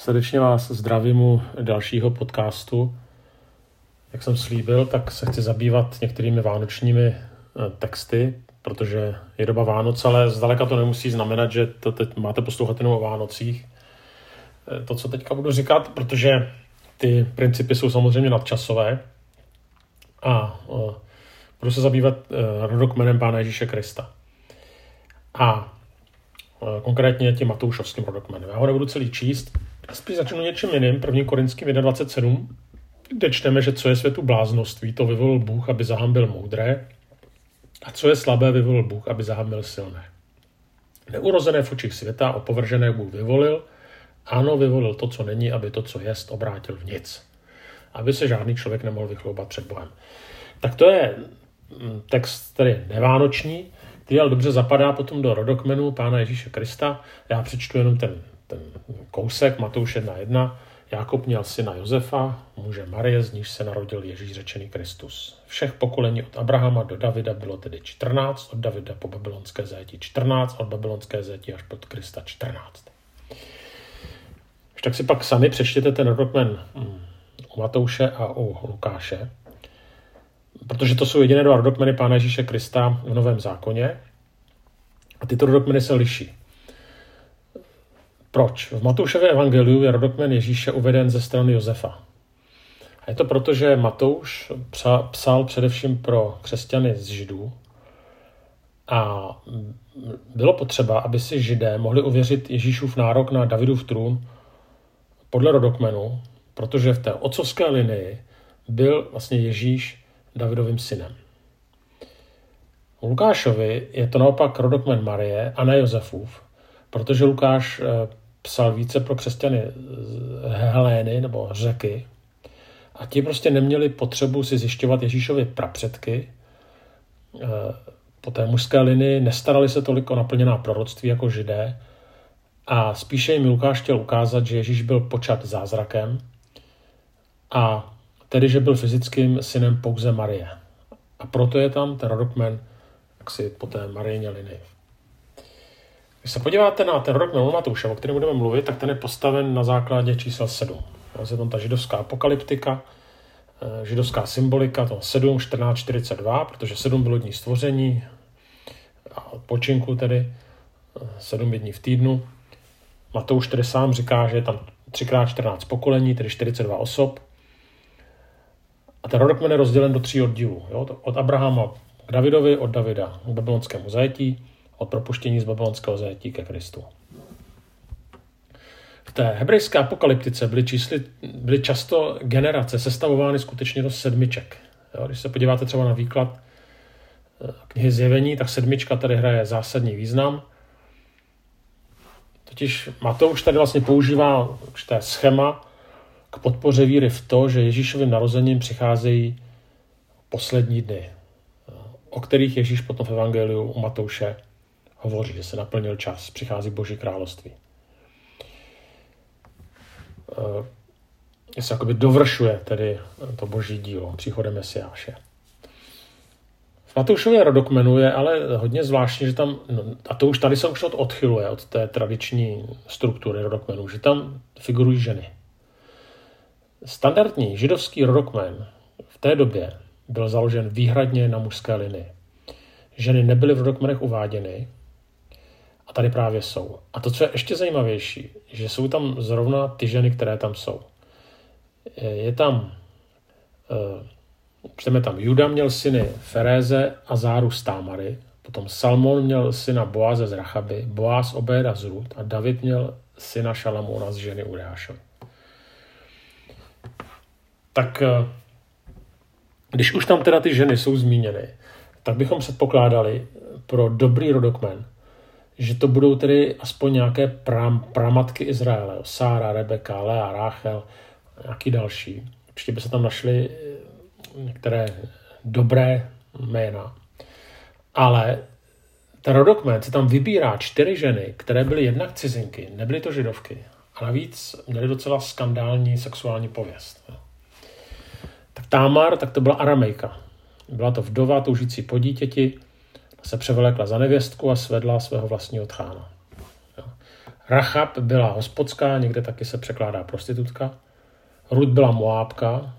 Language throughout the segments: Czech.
Srdečně vás zdravím u dalšího podcastu. Jak jsem slíbil, tak se chci zabývat některými vánočními eh, texty, protože je doba Vánoc, ale zdaleka to nemusí znamenat, že to teď máte poslouchat jenom o Vánocích. Eh, to, co teďka budu říkat, protože ty principy jsou samozřejmě nadčasové a eh, budu se zabývat rodokmenem Pána Ježíše Krista. A konkrétně tím Matoušovským rodokmenem. Já ho nebudu celý číst, Spíš začnu něčím jiným, 1. Korinským 1.27, kde čteme, že co je světu bláznoství, to vyvolil Bůh, aby zahambil moudré, a co je slabé, vyvolil Bůh, aby zahambil silné. Neurozené v očích světa, opovržené Bůh vyvolil, ano, vyvolil to, co není, aby to, co jest, obrátil v nic. Aby se žádný člověk nemohl vychloubat před Bohem. Tak to je mm, text, který je nevánoční, který ale dobře zapadá potom do rodokmenu Pána Ježíše Krista. Já přečtu jenom ten ten kousek Matouš 1.1. Jákob měl syna Josefa, muže Marie, z níž se narodil Ježíš řečený Kristus. Všech pokolení od Abrahama do Davida bylo tedy 14, od Davida po babylonské zéti 14, od babylonské zéti až pod Krista 14. Tak si pak sami přečtěte ten rodokmen mm, u Matouše a u Lukáše, protože to jsou jediné dva rodokmeny Pána Ježíše Krista v Novém zákoně. A tyto rodokmeny se liší. Proč? V Matoušově evangeliu je rodokmen Ježíše uveden ze strany Josefa. A je to proto, že Matouš psal především pro křesťany z Židů a bylo potřeba, aby si Židé mohli uvěřit Ježíšův nárok na Davidův trůn podle rodokmenu, protože v té otcovské linii byl vlastně Ježíš Davidovým synem. U Lukášovi je to naopak rodokmen Marie a ne Josefův, protože Lukáš eh, psal více pro křesťany Helény nebo řeky a ti prostě neměli potřebu si zjišťovat Ježíšovy prapředky. Eh, po té mužské linii nestarali se tolik o naplněná proroctví jako židé a spíše jim Lukáš chtěl ukázat, že Ježíš byl počat zázrakem a tedy, že byl fyzickým synem pouze Marie. A proto je tam ten rodokmen jaksi po té Marijně linii. Když se podíváte na ten rok Matouše, o kterém budeme mluvit, tak ten je postaven na základě čísel 7. Je tam ta židovská apokalyptika, eh, židovská symbolika, to 7, 14, 42, protože 7 bylo dní stvoření, a odpočinku tedy, 7 dní v týdnu. Matouš tedy sám říká, že je tam 3x14 pokolení, tedy 42 osob. A ten rodok je rozdělen do tří oddílů. Jo? Od Abrahama k Davidovi, od Davida k babylonskému zajetí od propuštění z babylonského zajetí ke Kristu. V té hebrejské apokalyptice byly, čísly, byly často generace sestavovány skutečně do sedmiček. Jo, když se podíváte třeba na výklad eh, knihy Zjevení, tak sedmička tady hraje zásadní význam. Totiž Matouš tady vlastně používá určité schéma k podpoře víry v to, že Ježíšovým narozením přicházejí poslední dny, o kterých Ježíš potom v Evangeliu u Matouše hovoří, že se naplnil čas, přichází Boží království. Je se jakoby dovršuje tedy to boží dílo příchodem Mesiáše. V Matoušově rodokmenu je ale hodně zvláštní, že tam, no, a to už tady se už odchyluje od té tradiční struktury rodokmenu, že tam figurují ženy. Standardní židovský rodokmen v té době byl založen výhradně na mužské linii. Ženy nebyly v rodokmenech uváděny, a tady právě jsou. A to, co je ještě zajímavější, že jsou tam zrovna ty ženy, které tam jsou. Je tam, eh, čteme tam, Juda měl syny Feréze a Záru z Támary, potom Salmon měl syna Boaze z Rachaby, Boaz Obéda z Rud a David měl syna Šalamona z ženy Ureášovi. Tak eh, když už tam teda ty ženy jsou zmíněny, tak bychom předpokládali pro dobrý rodokmen, že to budou tedy aspoň nějaké pram, pramatky Izraele. Sára, Rebeka, Lea, Ráchel, nějaký další. Určitě by se tam našly eh, některé dobré jména. Ale ten rodokmen se tam vybírá čtyři ženy, které byly jednak cizinky, nebyly to židovky. A navíc měly docela skandální sexuální pověst. Tak Támar, tak to byla aramejka. Byla to vdova toužící po dítěti, se převlekla za nevěstku a svedla svého vlastního tchána. Rachab byla hospodská, někde taky se překládá prostitutka. Rud byla Moábka.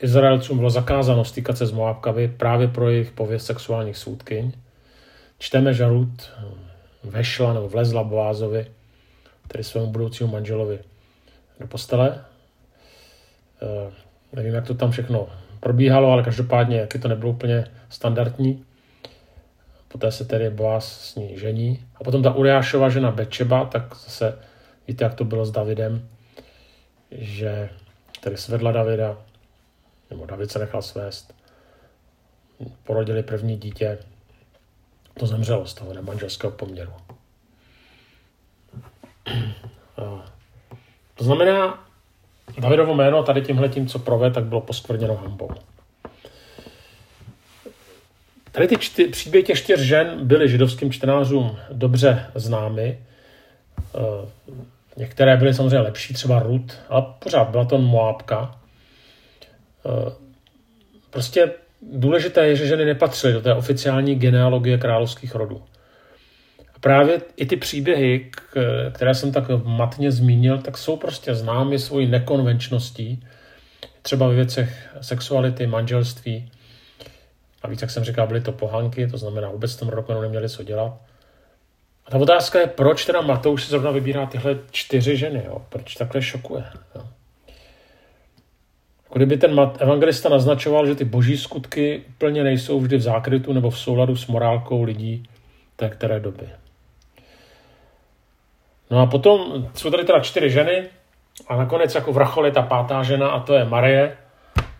Izraelcům bylo zakázáno stýkat se s Moábkami právě pro jejich pověst sexuálních soudkyň. Čteme, že Rud vešla nebo vlezla Boázovi, tedy svému budoucímu manželovi, do postele. E, nevím, jak to tam všechno probíhalo, ale každopádně, jaký to nebylo úplně standardní. Poté se tedy Boaz s ní žení. A potom ta Uriášova žena Bečeba, tak zase víte, jak to bylo s Davidem, že tedy svedla Davida, nebo David se nechal svést, porodili první dítě, to zemřelo z toho nemanželského poměru. To znamená, Davidovo jméno tady tímhle tím, co prove, tak bylo poskvrněno hambou. Tady ty čty, příběhy těch čtyř žen byly židovským čtenářům dobře známy. Eh, některé byly samozřejmě lepší, třeba Rut, ale pořád byla to Moabka. Eh, prostě důležité je, že ženy nepatřily do té oficiální genealogie královských rodů. A právě i ty příběhy, které jsem tak matně zmínil, tak jsou prostě známy svojí nekonvenčností, třeba ve věcech sexuality, manželství. A víc, jak jsem říkal, byly to pohanky, to znamená, vůbec v tom roku neměli co dělat. A ta otázka je, proč teda Matouš si zrovna vybírá tyhle čtyři ženy, jo? proč takhle šokuje. Jo? Jako kdyby ten evangelista naznačoval, že ty boží skutky úplně nejsou vždy v zákrytu nebo v souladu s morálkou lidí té které doby. No a potom jsou tady teda čtyři ženy a nakonec jako vrchol je ta pátá žena a to je Marie,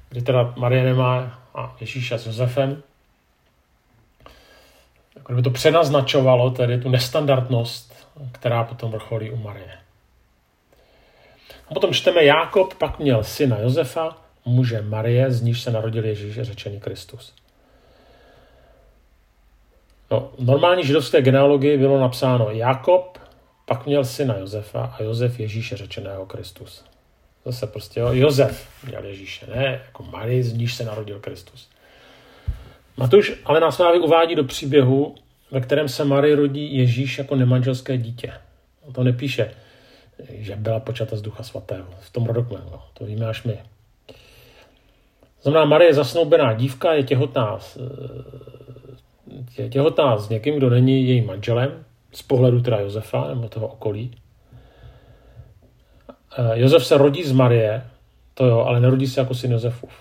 kdy teda Marie nemá a Ježíša s Josefem. Jako kdyby to přenaznačovalo tedy tu nestandardnost, která potom vrcholí u Marie. A potom čteme, Jákob pak měl syna Josefa, muže Marie, z níž se narodil Ježíš, řečený Kristus. No, normální židovské genealogii bylo napsáno Jakob, pak měl syna Josefa a Josef Ježíše řečeného Kristus. Zase prostě jo, Josef měl Ježíše, ne jako Marie, z níž se narodil Kristus. Matuš ale nás právě uvádí do příběhu, ve kterém se Marie rodí Ježíš jako nemanželské dítě. On to nepíše, že byla počata z Ducha Svatého. V tom rodokmenu. No, to víme až my. Znamená, Marie je zasnoubená dívka, je těhotná, je těhotná s někým, kdo není jejím manželem, z pohledu teda Josefa nebo toho okolí. Eh, Josef se rodí z Marie, to jo, ale nerodí se jako syn Josefův.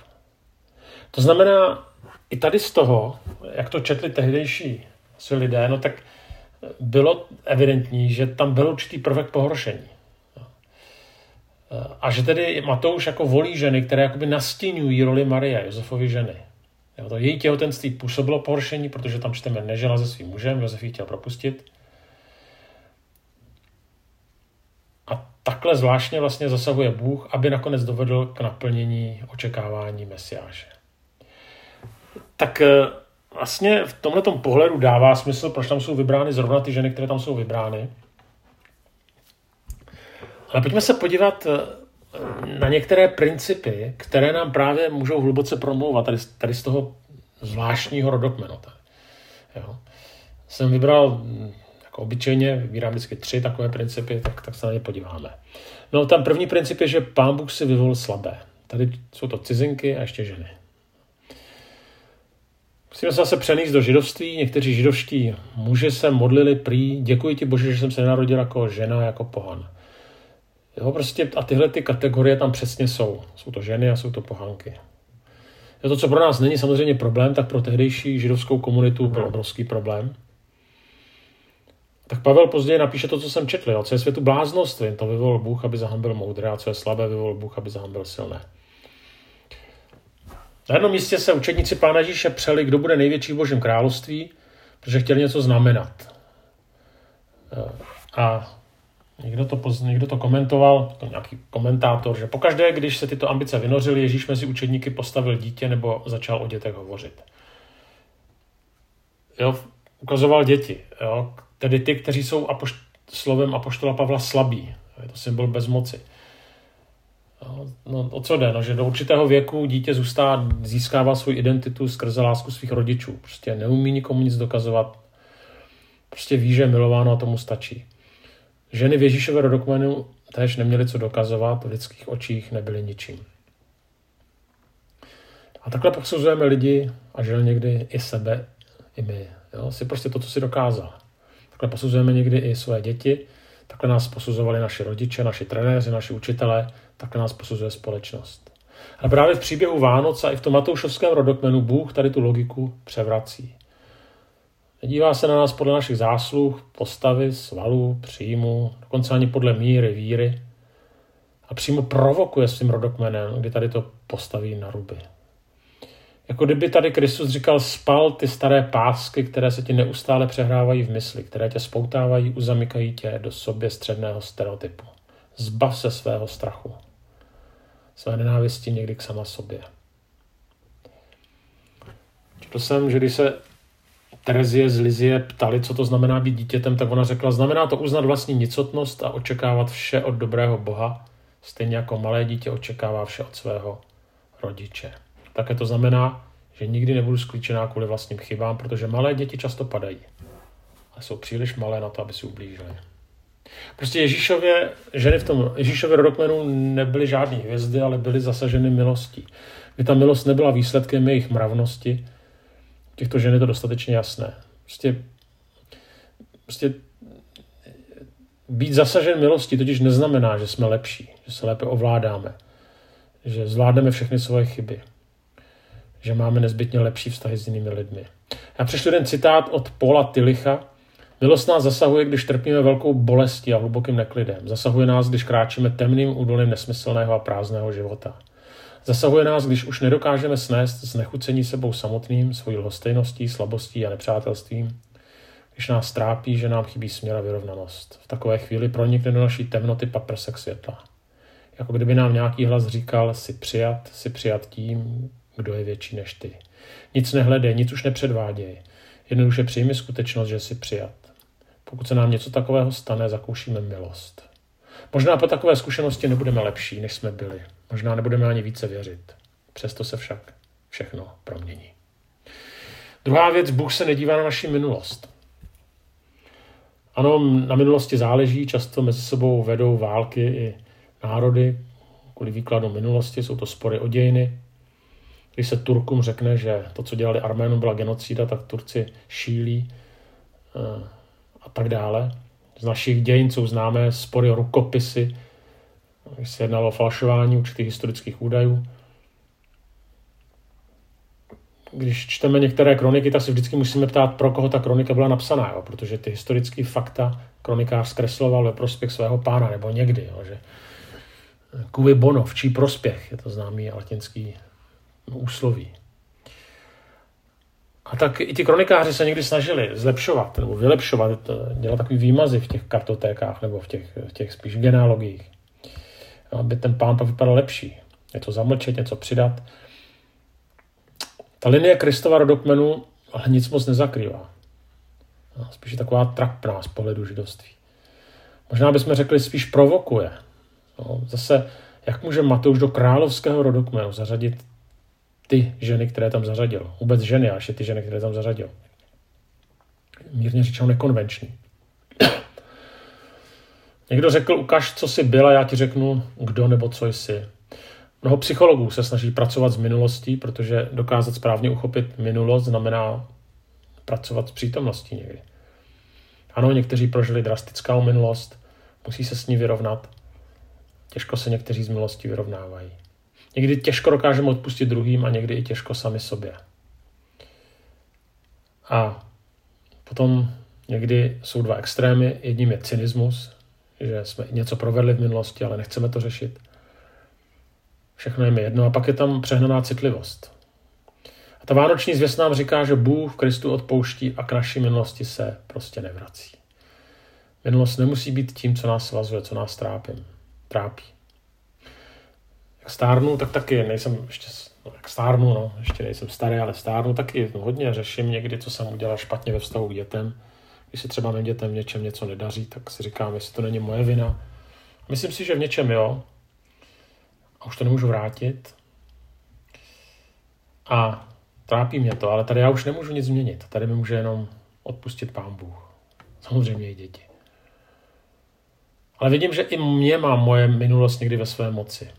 To znamená, i tady z toho, jak to četli tehdejší si lidé, no tak bylo evidentní, že tam byl určitý prvek pohoršení. A že tedy Matouš jako volí ženy, které jakoby nastínují roli Marie, Josefovy ženy. Jo, to její těhotenství působilo pohoršení, protože tam čteme nežila se svým mužem, Josef ji chtěl propustit. A takhle zvláštně vlastně zasahuje Bůh, aby nakonec dovedl k naplnění očekávání Mesiáše. Tak eh, vlastně v tomhle pohledu dává smysl, proč tam jsou vybrány zrovna ty ženy, které tam jsou vybrány. Ale pojďme se podívat eh, na některé principy, které nám právě můžou hluboce promlouvat tady, tady z toho zvláštního rodokmenu. Jo. Jsem vybral, hm, jako obyčejně, vybírám vždycky tři takové principy, tak, tak se na ně podíváme. No tam první princip je, že pán Bůh si vyvolil slabé. Tady jsou to cizinky a ještě ženy. Musíme se zase přenést do židovství. Někteří židovští muži se modlili prý, děkuji ti Bože, že jsem se nenarodil jako žena, jako pohan. Jo, prostě a tyhle ty kategorie tam přesně jsou. Jsou to ženy a jsou to pohanky. Jo, to, co pro nás není samozřejmě problém, tak pro tehdejší židovskou komunitu byl obrovský problém. Tak Pavel později napíše to, co jsem četl. Jo. Co je světu bláznost, jen to vyvolil Bůh, aby zahambil moudré, a co je slabé, vyvolil Bůh, aby zahambil silné. Na jednom místě se učedníci Pána Ježíše přeli, kdo bude největší v Božím království, protože chtěli něco znamenat. A Někdo to, poz, někdo to komentoval, to nějaký komentátor, že pokaždé, když se tyto ambice vynořily, Ježíš mezi učedníky postavil dítě nebo začal o dětech hovořit. Jo, ukazoval děti, jo, tedy ty, kteří jsou apošt, slovem apoštola Pavla slabí. Je to symbol bezmoci. No, no, o co jde? No, že do určitého věku dítě zůstává, získává svou identitu skrze lásku svých rodičů. Prostě neumí nikomu nic dokazovat. Prostě ví, že je milováno a tomu stačí Ženy v Ježíšově rodokmenu též neměly co dokazovat, v lidských očích nebyly ničím. A takhle posuzujeme lidi a žel někdy i sebe, i my. Jo? Si prostě to, co si dokázal. Takhle posuzujeme někdy i své děti, takhle nás posuzovali naši rodiče, naši trenéři, naši učitelé, takhle nás posuzuje společnost. A právě v příběhu Vánoc a i v tom Matoušovském rodokmenu Bůh tady tu logiku převrací. Nedívá se na nás podle našich zásluh, postavy, svalů, příjmu, dokonce ani podle míry, víry. A přímo provokuje svým rodokmenem, kdy tady to postaví na ruby. Jako kdyby tady Kristus říkal, spal ty staré pásky, které se ti neustále přehrávají v mysli, které tě spoutávají, uzamykají tě do sobě středného stereotypu. Zbav se svého strachu, své nenávisti někdy k sama sobě. Četl jsem, že když se Terezie z Lizie ptali, co to znamená být dítětem, tak ona řekla, znamená to uznat vlastní nicotnost a očekávat vše od dobrého Boha, stejně jako malé dítě očekává vše od svého rodiče. Také to znamená, že nikdy nebudu sklíčená kvůli vlastním chybám, protože malé děti často padají a jsou příliš malé na to, aby si ublížili. Prostě Ježíšově, ženy v tom Ježíšově rodokmenu nebyly žádné hvězdy, ale byly zasaženy milostí. Kdy ta milost nebyla výsledkem jejich mravnosti, těchto žen je to dostatečně jasné. Prostě, prostě být zasažen milostí totiž neznamená, že jsme lepší, že se lépe ovládáme, že zvládneme všechny svoje chyby, že máme nezbytně lepší vztahy s jinými lidmi. Já přešlu jeden citát od Paula Tillicha. Milost nás zasahuje, když trpíme velkou bolestí a hlubokým neklidem. Zasahuje nás, když kráčíme temným údolím nesmyslného a prázdného života. Zasahuje nás, když už nedokážeme snést znechucení sebou samotným, svojí lhostejností, slabostí a nepřátelstvím, když nás trápí, že nám chybí směr a vyrovnanost. V takové chvíli pronikne do naší temnoty paprsek světla. Jako kdyby nám nějaký hlas říkal, si přijat, si přijat tím, kdo je větší než ty. Nic nehledej, nic už nepředváděj. Jednoduše přijmi skutečnost, že jsi přijat. Pokud se nám něco takového stane, zakoušíme milost. Možná po takové zkušenosti nebudeme lepší, než jsme byli. Možná nebudeme ani více věřit. Přesto se však všechno promění. Druhá věc, Bůh se nedívá na naši minulost. Ano, na minulosti záleží, často mezi sebou vedou války i národy kvůli výkladu minulosti, jsou to spory o dějiny. Když se Turkům řekne, že to, co dělali Arménům, byla genocída, tak Turci šílí eh, a tak dále. Z našich dějin jsou známé spory o rukopisy, když se jednalo o falšování určitých historických údajů. Když čteme některé kroniky, tak se vždycky musíme ptát, pro koho ta kronika byla napsaná, jo? protože ty historické fakta kronikář zkresloval ve prospěch svého pána, nebo někdy, jo? že Kuvi bono, v čí prospěch, je to známý latinský úsloví. A tak i ti kronikáři se někdy snažili zlepšovat nebo vylepšovat, dělat takový výmazy v těch kartotékách nebo v těch, v těch spíš genealogiích aby ten pán pak vypadal lepší. to zamlčet, něco přidat. Ta linie Kristova rodokmenu ale nic moc nezakrývá. No, spíš je taková trapná z pohledu židovství. Možná bychom řekli, spíš provokuje. No, zase, jak může Matouš do královského rodokmenu zařadit ty ženy, které tam zařadil. Vůbec ženy, až ty ženy, které tam zařadil. Mírně řečeno nekonvenční. Někdo řekl, ukaž, co jsi byl a já ti řeknu, kdo nebo co jsi. Mnoho psychologů se snaží pracovat s minulostí, protože dokázat správně uchopit minulost znamená pracovat s přítomností někdy. Ano, někteří prožili drastickou minulost, musí se s ní vyrovnat. Těžko se někteří z milosti vyrovnávají. Někdy těžko dokážeme odpustit druhým a někdy i těžko sami sobě. A potom někdy jsou dva extrémy. Jedním je cynismus, že jsme něco provedli v minulosti, ale nechceme to řešit. Všechno je mi jedno. A pak je tam přehnaná citlivost. A ta vánoční zvěst nám říká, že Bůh v Kristu odpouští a k naší minulosti se prostě nevrací. Minulost nemusí být tím, co nás svazuje, co nás trápí. trápí. Stárnu, tak taky nejsem ještě, no, jak stárnu, no, ještě nejsem starý, ale stárnu taky hodně řeším někdy, co jsem udělal špatně ve vztahu k dětem když se třeba mým dětem v něčem něco nedaří, tak si říkám, jestli to není moje vina. Myslím si, že v něčem jo. A už to nemůžu vrátit. A trápí mě to, ale tady já už nemůžu nic změnit. Tady mi může jenom odpustit pán Bůh. Samozřejmě i děti. Ale vidím, že i mě má moje minulost někdy ve své moci.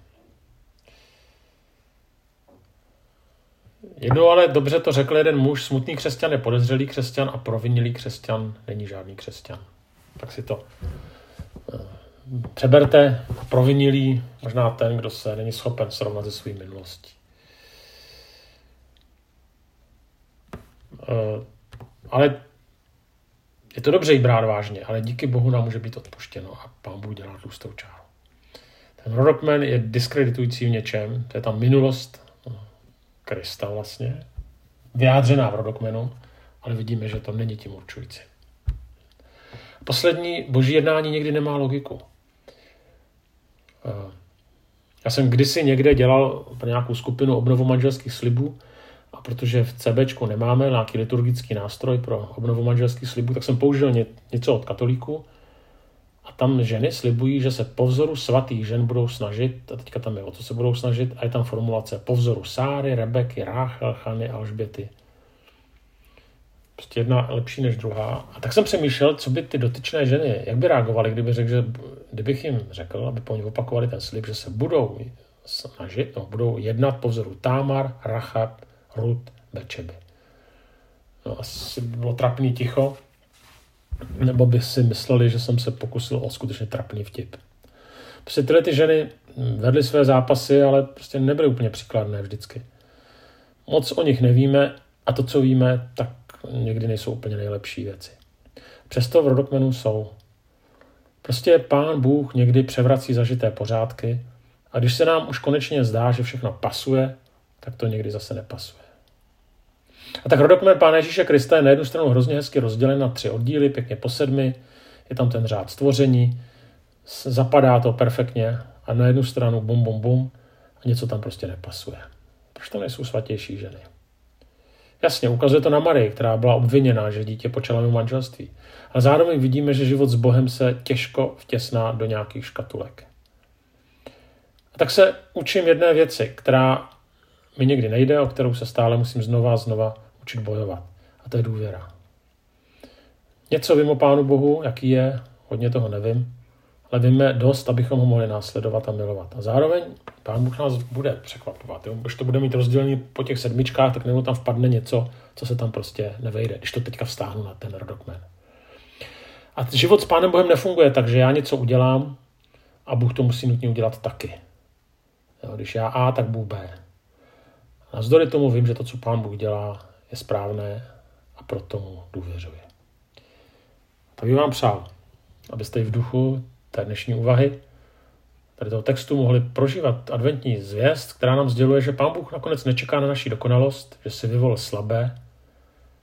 Jednou ale dobře to řekl jeden muž, smutný křesťan je podezřelý křesťan a provinilý křesťan není žádný křesťan. Tak si to eh, přeberte. Provinilý možná ten, kdo se není schopen srovnat se svým minulostí. Eh, ale je to dobře jí brát vážně, ale díky Bohu nám může být odpuštěno a pán Bůh dělá tlustou čáru. Ten rodokmen je diskreditující v něčem, to je ta minulost Krista vlastně, vyjádřená v rodokmenu, ale vidíme, že to není tím určující. Poslední boží jednání někdy nemá logiku. Eh, já jsem kdysi někde dělal pro nějakou skupinu obnovu manželských slibů a protože v CBčku nemáme nějaký liturgický nástroj pro obnovu manželských slibů, tak jsem použil něco od katolíků a tam ženy slibují, že se po vzoru svatých žen budou snažit, a teďka tam je o co se budou snažit, a je tam formulace po vzoru Sáry, Rebeky, Ráchel, Chany a Alžběty. Prostě jedna lepší než druhá. A tak jsem přemýšlel, co by ty dotyčné ženy, jak by reagovaly, kdyby řekl, že, kdybych jim řekl, aby po nich opakovali ten slib, že se budou snažit, no, budou jednat po vzoru Támar, Rachab, Rut, Bečeby. No, asi by bylo trapný ticho, nebo by si mysleli, že jsem se pokusil o skutečně trapný vtip. Prostě tyhle ty ženy vedly své zápasy, ale prostě nebyly úplně příkladné vždycky. Moc o nich nevíme a to, co víme, tak někdy nejsou úplně nejlepší věci. Přesto v rodokmenu jsou. Prostě pán Bůh někdy převrací zažité pořádky a když se nám už konečně zdá, že všechno pasuje, tak to někdy zase nepasuje. A tak rodokmen Pána Ježíše Krista je na jednu stranu hrozně hezky rozdělen na tři oddíly, pěkně po sedmi, je tam ten řád stvoření, zapadá to perfektně a na jednu stranu bum, bum, bum a něco tam prostě nepasuje. Proč to nejsou svatější ženy? Jasně, ukazuje to na Marii, která byla obviněná, že dítě počala mimo manželství. Ale zároveň vidíme, že život s Bohem se těžko vtěsná do nějakých škatulek. A tak se učím jedné věci, která mi někdy nejde, o kterou se stále musím znova a znova učit bojovat. A to je důvěra. Něco vím o Pánu Bohu, jaký je, hodně toho nevím, ale víme dost, abychom ho mohli následovat a milovat. A zároveň Pán Bůh nás bude překvapovat. Jo? Když to bude mít rozdělený po těch sedmičkách, tak nebo tam vpadne něco, co se tam prostě nevejde, když to teďka vstáhnu na ten rodokmen. A život s Pánem Bohem nefunguje tak, že já něco udělám a Bůh to musí nutně udělat taky. Jo? Když já A, tak Bůh B. Navzdory tomu vím, že to, co Pán Bůh dělá, je správné a proto mu důvěřuji. Tak bych vám přál, abyste i v duchu té dnešní úvahy tady toho textu mohli prožívat adventní zvěst, která nám sděluje, že Pán Bůh nakonec nečeká na naši dokonalost, že si vyvolil slabé,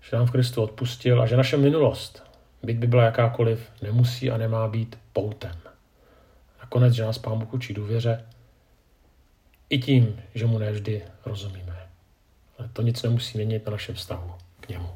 že nám v Kristu odpustil a že naše minulost, byť by byla jakákoliv, nemusí a nemá být poutem. Nakonec, že nás Pán Bůh učí důvěře, i tím, že mu nevždy rozumíme. To nic nemusí měnit na našem vztahu k němu.